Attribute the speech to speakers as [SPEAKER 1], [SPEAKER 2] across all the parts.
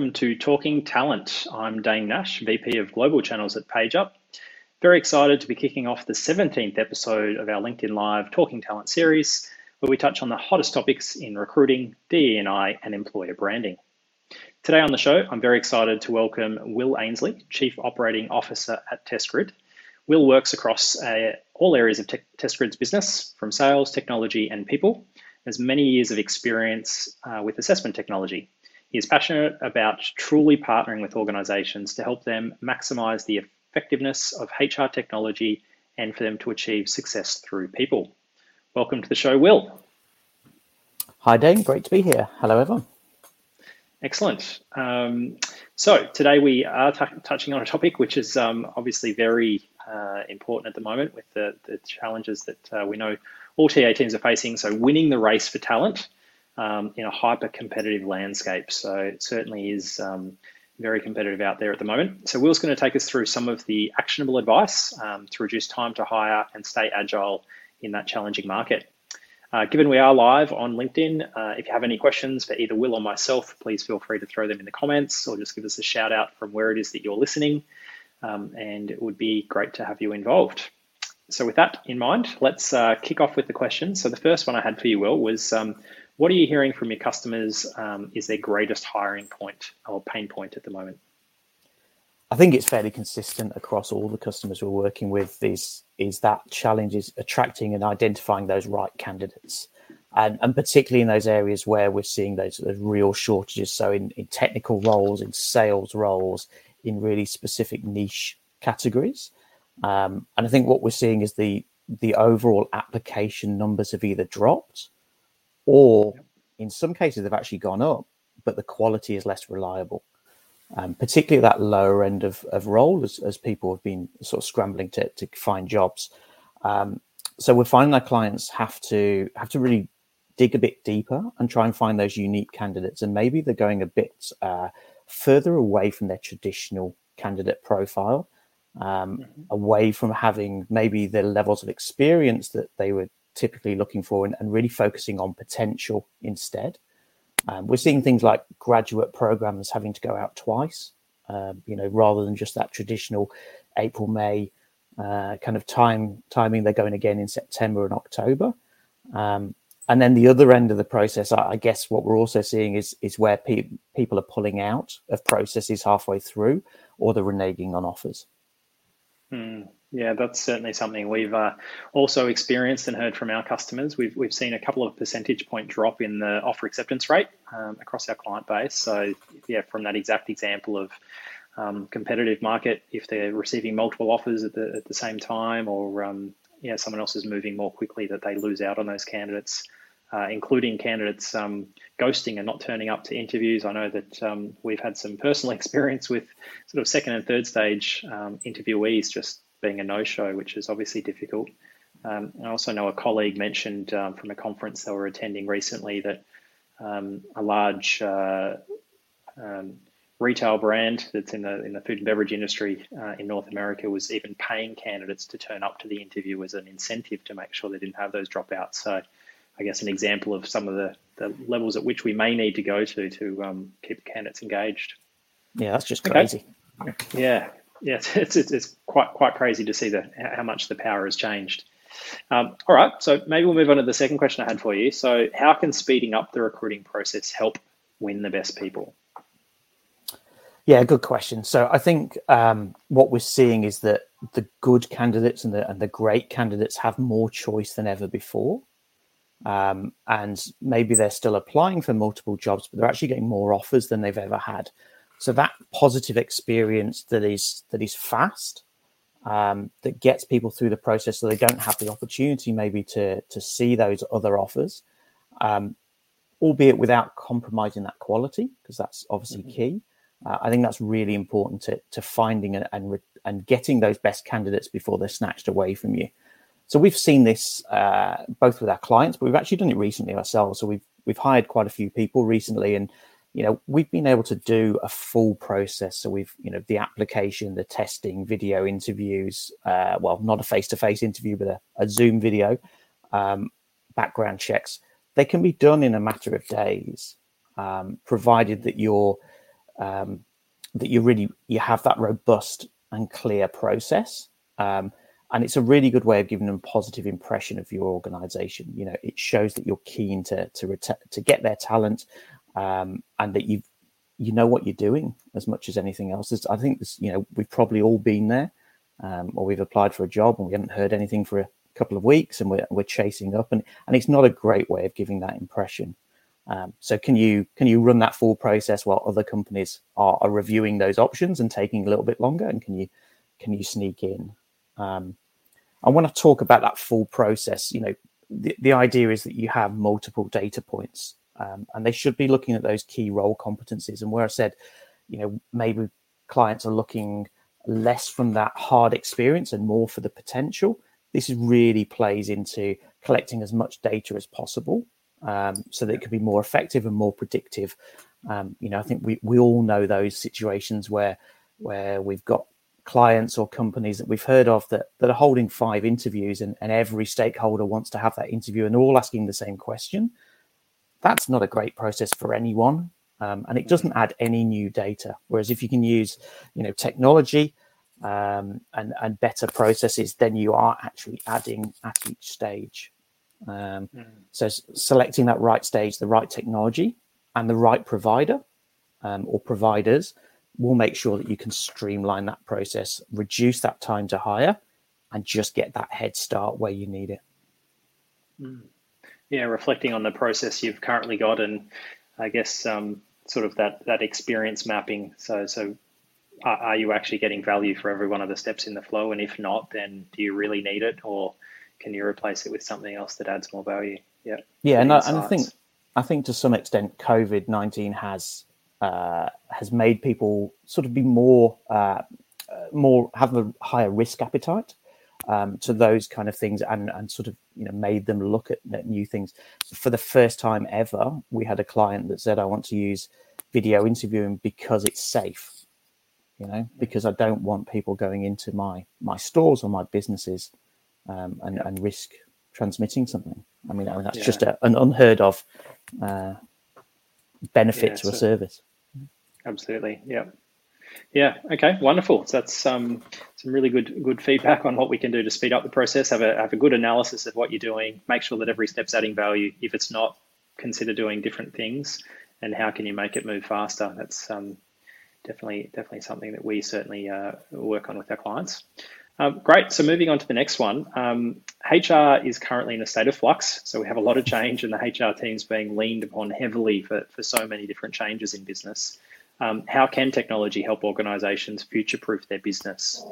[SPEAKER 1] welcome to Talking Talent. I'm Dayne Nash, VP of Global Channels at PageUp. Very excited to be kicking off the 17th episode of our LinkedIn Live Talking Talent series, where we touch on the hottest topics in recruiting, DE&I, and employer branding. Today on the show, I'm very excited to welcome Will Ainsley, Chief Operating Officer at TestGrid. Will works across uh, all areas of te- TestGrid's business, from sales, technology, and people. Has many years of experience uh, with assessment technology, he is passionate about truly partnering with organizations to help them maximize the effectiveness of HR technology and for them to achieve success through people. Welcome to the show, Will.
[SPEAKER 2] Hi, Dayne. Great to be here. Hello, everyone.
[SPEAKER 1] Excellent. Um, so, today we are t- touching on a topic which is um, obviously very uh, important at the moment with the, the challenges that uh, we know all TA teams are facing. So, winning the race for talent um, in a hyper competitive landscape. So it certainly is um, very competitive out there at the moment. So Will's going to take us through some of the actionable advice um, to reduce time to hire and stay agile in that challenging market. Uh, given we are live on LinkedIn, uh, if you have any questions for either Will or myself, please feel free to throw them in the comments or just give us a shout out from where it is that you're listening. Um, and it would be great to have you involved. So, with that in mind, let's uh, kick off with the questions. So, the first one I had for you, Will, was um, what are you hearing from your customers um, is their greatest hiring point or pain point at the moment?
[SPEAKER 2] I think it's fairly consistent across all the customers we're working with. Is is that challenge is attracting and identifying those right candidates, and and particularly in those areas where we're seeing those, those real shortages. So in, in technical roles, in sales roles, in really specific niche categories, um, and I think what we're seeing is the the overall application numbers have either dropped or in some cases they've actually gone up, but the quality is less reliable. Um, particularly that lower end of, of role as, as people have been sort of scrambling to, to find jobs. Um, so we're finding our clients have to have to really dig a bit deeper and try and find those unique candidates. And maybe they're going a bit uh, further away from their traditional candidate profile, um, mm-hmm. away from having maybe the levels of experience that they would typically looking for and, and really focusing on potential instead. Um, we're seeing things like graduate programs having to go out twice, um, you know, rather than just that traditional April, May uh, kind of time timing. They're going again in September and October. Um, and then the other end of the process, I, I guess what we're also seeing is is where pe- people are pulling out of processes halfway through, or they're reneging on offers.
[SPEAKER 1] Hmm. Yeah, that's certainly something we've uh, also experienced and heard from our customers. We've, we've seen a couple of percentage point drop in the offer acceptance rate um, across our client base. So, yeah, from that exact example of um, competitive market, if they're receiving multiple offers at the, at the same time, or um, yeah, someone else is moving more quickly, that they lose out on those candidates. Uh, including candidates um, ghosting and not turning up to interviews. I know that um, we've had some personal experience with sort of second and third stage um, interviewees just being a no-show, which is obviously difficult. Um, I also know a colleague mentioned um, from a conference they were attending recently that um, a large uh, um, retail brand that's in the in the food and beverage industry uh, in North America was even paying candidates to turn up to the interview as an incentive to make sure they didn't have those dropouts. So, I guess an example of some of the, the levels at which we may need to go to to um, keep candidates engaged.
[SPEAKER 2] Yeah, that's just crazy.
[SPEAKER 1] Okay. Yeah, yeah, it's, it's, it's quite quite crazy to see the how much the power has changed. Um, all right, so maybe we'll move on to the second question I had for you. So, how can speeding up the recruiting process help win the best people?
[SPEAKER 2] Yeah, good question. So, I think um, what we're seeing is that the good candidates and the and the great candidates have more choice than ever before. Um, and maybe they're still applying for multiple jobs, but they're actually getting more offers than they've ever had. So that positive experience that is that is fast, um, that gets people through the process, so they don't have the opportunity maybe to to see those other offers, um, albeit without compromising that quality, because that's obviously mm-hmm. key. Uh, I think that's really important to to finding and and, re- and getting those best candidates before they're snatched away from you. So we've seen this uh, both with our clients, but we've actually done it recently ourselves. So we've we've hired quite a few people recently, and you know we've been able to do a full process so we've you know the application the testing video interviews uh, well not a face-to-face interview but a, a zoom video um, background checks they can be done in a matter of days um, provided that you're um, that you really you have that robust and clear process. Um, and it's a really good way of giving them a positive impression of your organization. You know, it shows that you're keen to to ret- to get their talent, um, and that you you know what you're doing as much as anything else. I think this, you know we've probably all been there, um, or we've applied for a job and we haven't heard anything for a couple of weeks, and we're we're chasing up, and and it's not a great way of giving that impression. Um, so can you can you run that full process while other companies are, are, reviewing those options and taking a little bit longer? And can you can you sneak in? Um, I want to talk about that full process. You know, the, the idea is that you have multiple data points, um, and they should be looking at those key role competencies. And where I said, you know, maybe clients are looking less from that hard experience and more for the potential. This really plays into collecting as much data as possible um, so that it can be more effective and more predictive. Um, you know, I think we, we all know those situations where where we've got clients or companies that we've heard of that, that are holding five interviews and, and every stakeholder wants to have that interview and they're all asking the same question. That's not a great process for anyone. Um, and it doesn't add any new data. Whereas if you can use, you know, technology um, and, and better processes, then you are actually adding at each stage. Um, mm. So selecting that right stage, the right technology, and the right provider um, or providers will make sure that you can streamline that process, reduce that time to hire, and just get that head start where you need it.
[SPEAKER 1] Mm. Yeah, reflecting on the process you've currently got, and I guess um, sort of that that experience mapping. So, so are, are you actually getting value for every one of the steps in the flow? And if not, then do you really need it, or can you replace it with something else that adds more value? Yeah.
[SPEAKER 2] Yeah, and I, and I, think I think to some extent COVID nineteen has uh, has made people sort of be more uh, more have a higher risk appetite um, to those kind of things, and and sort of you know made them look at, new things. For the first time ever, we had a client that said, "I want to use video interviewing because it's safe." You know, because I don't want people going into my my stores or my businesses um, and, and risk transmitting something. I mean, I mean that's yeah. just a, an unheard of uh, benefit yeah, to a, a service.
[SPEAKER 1] Absolutely. Yeah. Yeah. Okay. Wonderful. So that's um, some really good good feedback on what we can do to speed up the process. Have a have a good analysis of what you're doing. Make sure that every step's adding value. If it's not, consider doing different things. And how can you make it move faster? That's um, definitely definitely something that we certainly uh, work on with our clients. Um, great. So moving on to the next one. Um, HR is currently in a state of flux. So we have a lot of change, and the HR team's being leaned upon heavily for, for so many different changes in business. Um, how can technology help organisations future-proof their business?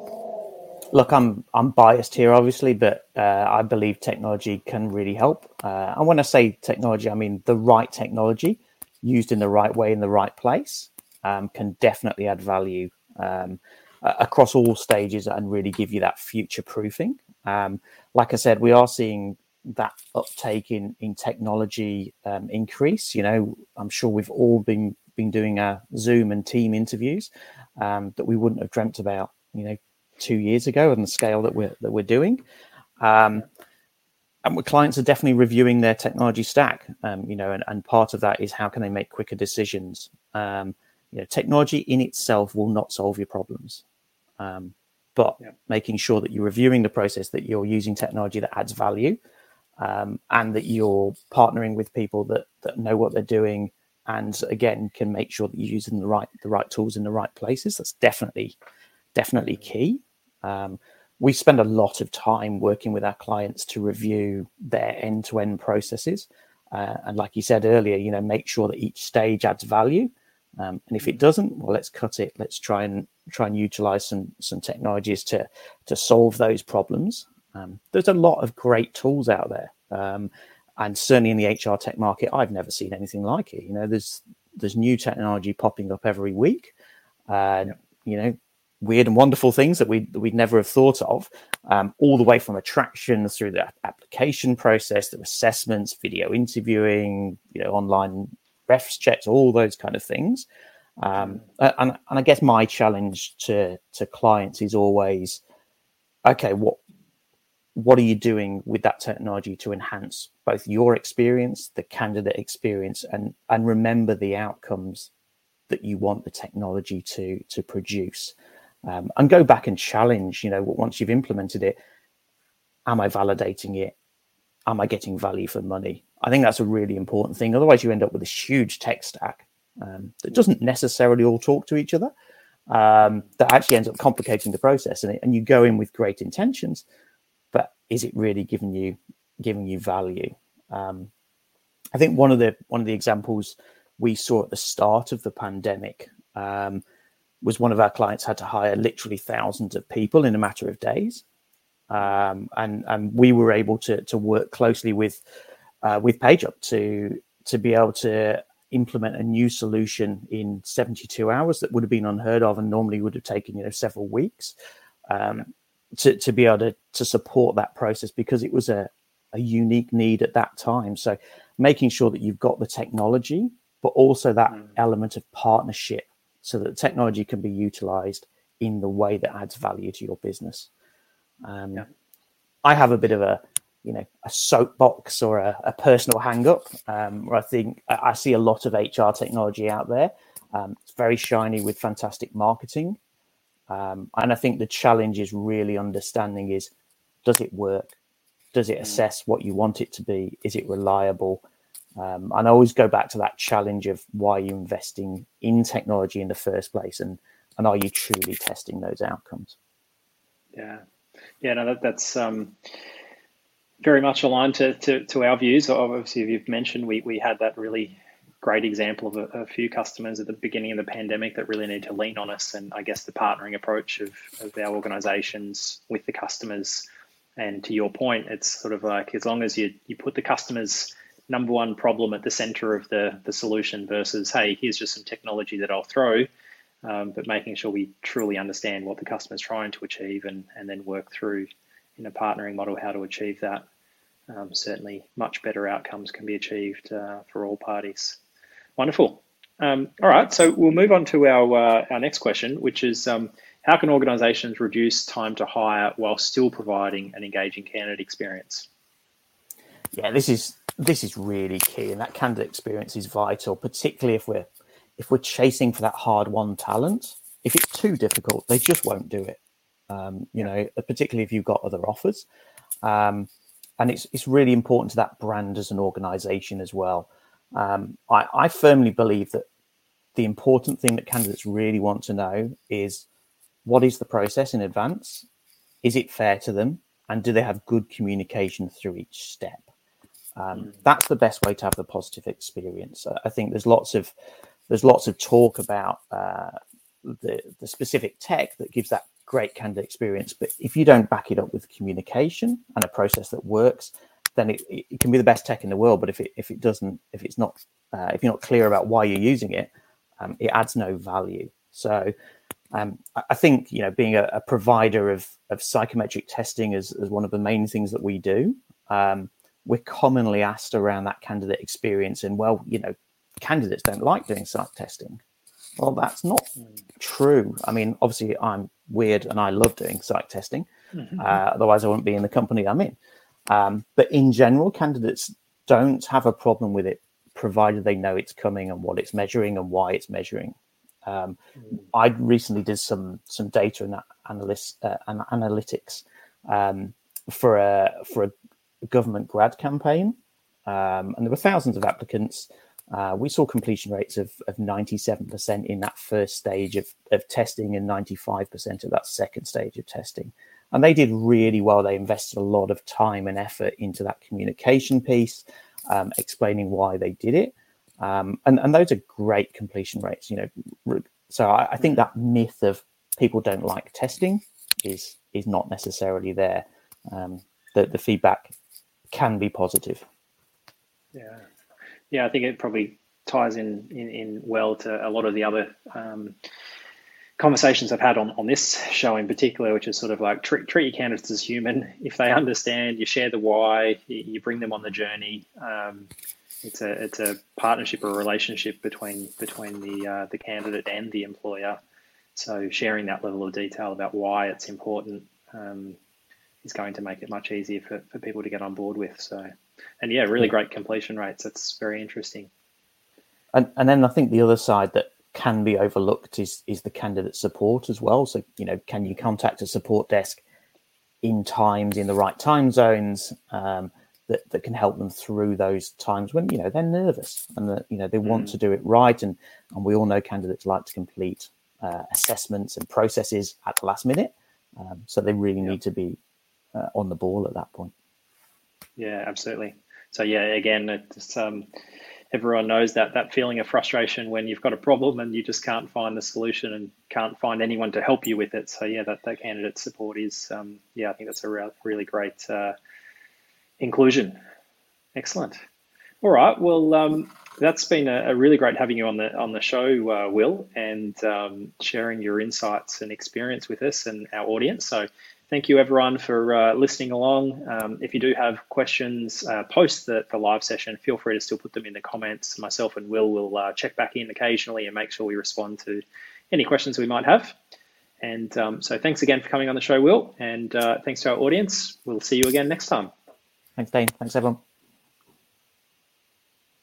[SPEAKER 2] Look, I'm I'm biased here, obviously, but uh, I believe technology can really help. Uh, and when I say technology, I mean the right technology used in the right way in the right place um, can definitely add value. Um, across all stages and really give you that future proofing. Um, like I said, we are seeing that uptake in in technology um, increase. You know, I'm sure we've all been been doing our Zoom and team interviews um, that we wouldn't have dreamt about. You know, two years ago on the scale that we're that we're doing. Um, and clients are definitely reviewing their technology stack. Um, you know, and, and part of that is how can they make quicker decisions. Um, you know, technology in itself will not solve your problems. Um, but yeah. making sure that you're reviewing the process, that you're using technology that adds value, um, and that you're partnering with people that, that know what they're doing, and again can make sure that you're using the right the right tools in the right places. That's definitely definitely key. Um, we spend a lot of time working with our clients to review their end-to-end processes, uh, and like you said earlier, you know, make sure that each stage adds value. Um, and if it doesn't, well, let's cut it. Let's try and try and utilize some some technologies to to solve those problems. Um, there's a lot of great tools out there, um, and certainly in the HR tech market, I've never seen anything like it. You know, there's there's new technology popping up every week. Uh, you know, weird and wonderful things that we that we'd never have thought of, um, all the way from attraction through the application process, the assessments, video interviewing, you know, online refs checks, all those kind of things. Um, and, and I guess my challenge to to clients is always, okay, what what are you doing with that technology to enhance both your experience, the candidate experience, and and remember the outcomes that you want the technology to to produce, um, and go back and challenge. You know, once you've implemented it, am I validating it? Am I getting value for money? I think that's a really important thing. Otherwise, you end up with this huge tech stack um, that doesn't necessarily all talk to each other. Um, that actually ends up complicating the process, and, and you go in with great intentions, is it really giving you giving you value? Um, I think one of the one of the examples we saw at the start of the pandemic um, was one of our clients had to hire literally thousands of people in a matter of days, um, and and we were able to to work closely with uh, with PageUp to to be able to implement a new solution in 72 hours that would have been unheard of and normally would have taken you know several weeks um, to, to be able to, to support that process because it was a, a unique need at that time so making sure that you've got the technology but also that mm. element of partnership so that the technology can be utilized in the way that adds value to your business um, yeah. i have a bit of a you know a soapbox or a, a personal hang up um, where I think I, I, see a lot of HR technology out there. Um, it's very shiny with fantastic marketing, um, and I think the challenge is really understanding is does it work? Does it mm. assess what you want it to be? Is it reliable? Um, and I always go back to that challenge of why you're investing in technology in the first place, and and are you truly testing those outcomes?
[SPEAKER 1] Yeah, yeah, no, that, that's um, very much aligned to, to, to, our views. Obviously, you've mentioned we, we had that really great example of a, a, few customers at the beginning of the pandemic that really need to lean on us. And I guess the partnering approach of, of our organizations with the customers. And to your point, it's sort of like as long as you, you put the customer's number one problem at the center of the, the solution versus, hey, here's just some technology that I'll throw. Um, but making sure we truly understand what the customer is trying to achieve and, and then work through in a partnering model how to achieve that. Um, certainly, much better outcomes can be achieved uh, for all parties. Wonderful. Um, all right, so we'll move on to our uh, our next question, which is um, how can organisations reduce time to hire while still providing an engaging candidate experience?
[SPEAKER 2] Yeah, this is this is really key, and that candidate experience is vital, particularly if we're if we're chasing for that hard won talent. If it's too difficult, they just won't do it um, you know, particularly if you've got other offers. Um, and it's, it's really important to that brand as an organization as well. Um, I, I firmly believe that the important thing that candidates really want to know is what is the process in advance? Is it fair to them? And do they have good communication through each step? Um, mm. that's the best way to have the positive experience. I think there's lots of there's lots of talk about uh, the the specific tech that gives that great candidate experience. But if you don't back it up with communication and a process that works, then it, it can be the best tech in the world. But if it if it doesn't, if it's not, uh, if you're not clear about why you're using it, um, it adds no value. So um, I think you know being a, a, provider of of psychometric testing is, is one of the main things that we do. Um, we're commonly asked around that candidate experience, and well, you know, candidates don't like doing psych testing. Well, that's not true. I mean, obviously, I'm weird and I love doing psych testing. Mm-hmm. Uh, otherwise, I wouldn't be in the company I'm in. Um, but in general, candidates don't have a problem with it, provided they know it's coming and what it's measuring and why it's measuring. Um, mm. I recently did some some data and analyst uh, analytics um, for a for a government grad campaign, um, and there were thousands of applicants. Uh, we saw completion rates of, of 97% in that first stage of, of testing and 95% of that second stage of testing. And they did really well. They invested a lot of time and effort into that communication piece, um, explaining why they did it. Um, and, and those are great completion rates, you know. So I, I think that myth of people don't like testing is is not necessarily there. Um, the, the feedback can be positive.
[SPEAKER 1] Yeah yeah, I think it probably ties in, in, in well to a lot of the other um, conversations I've had on, on this show in particular, which is sort of like treat, treat your candidates as human. If they understand, you share the why, you, bring them on the journey. Um, it's a it's a partnership or a relationship between between the uh, the candidate and the employer. So sharing that level of detail about why it's important um, is going to make it much easier for, for people to get on board with. So, and yeah, really great completion rates. That's very interesting.
[SPEAKER 2] And and then I think the other side that can be overlooked is is the candidate support as well. So you know, can you contact a support desk in times in the right time zones um, that that can help them through those times when you know they're nervous and that you know they want mm. to do it right and and we all know candidates like to complete uh, assessments and processes at the last minute. Um, so they really yep. need to be uh, on the ball at that point.
[SPEAKER 1] Yeah, absolutely. So yeah, again, it's um, everyone knows that that feeling of frustration when you've got a problem and you just can't find the solution and can't find anyone to help you with it. So yeah, that, that candidate support is um, yeah, I think that's a re- really great uh, inclusion. Excellent. All right. Well, um, that's been a, a, really great having you on the on the show, uh, Will, and um, sharing your insights and experience with us and our audience. So, thank you everyone for uh, listening along. Um, if you do have questions uh, post the, the live session, feel free to still put them in the comments. Myself and Will will uh, check back in occasionally and make sure we respond to any questions we might have. And um, so, thanks again for coming on the show, Will, and uh, thanks to our audience. We'll see you again next time.
[SPEAKER 2] Thanks, Dayne. Thanks, everyone.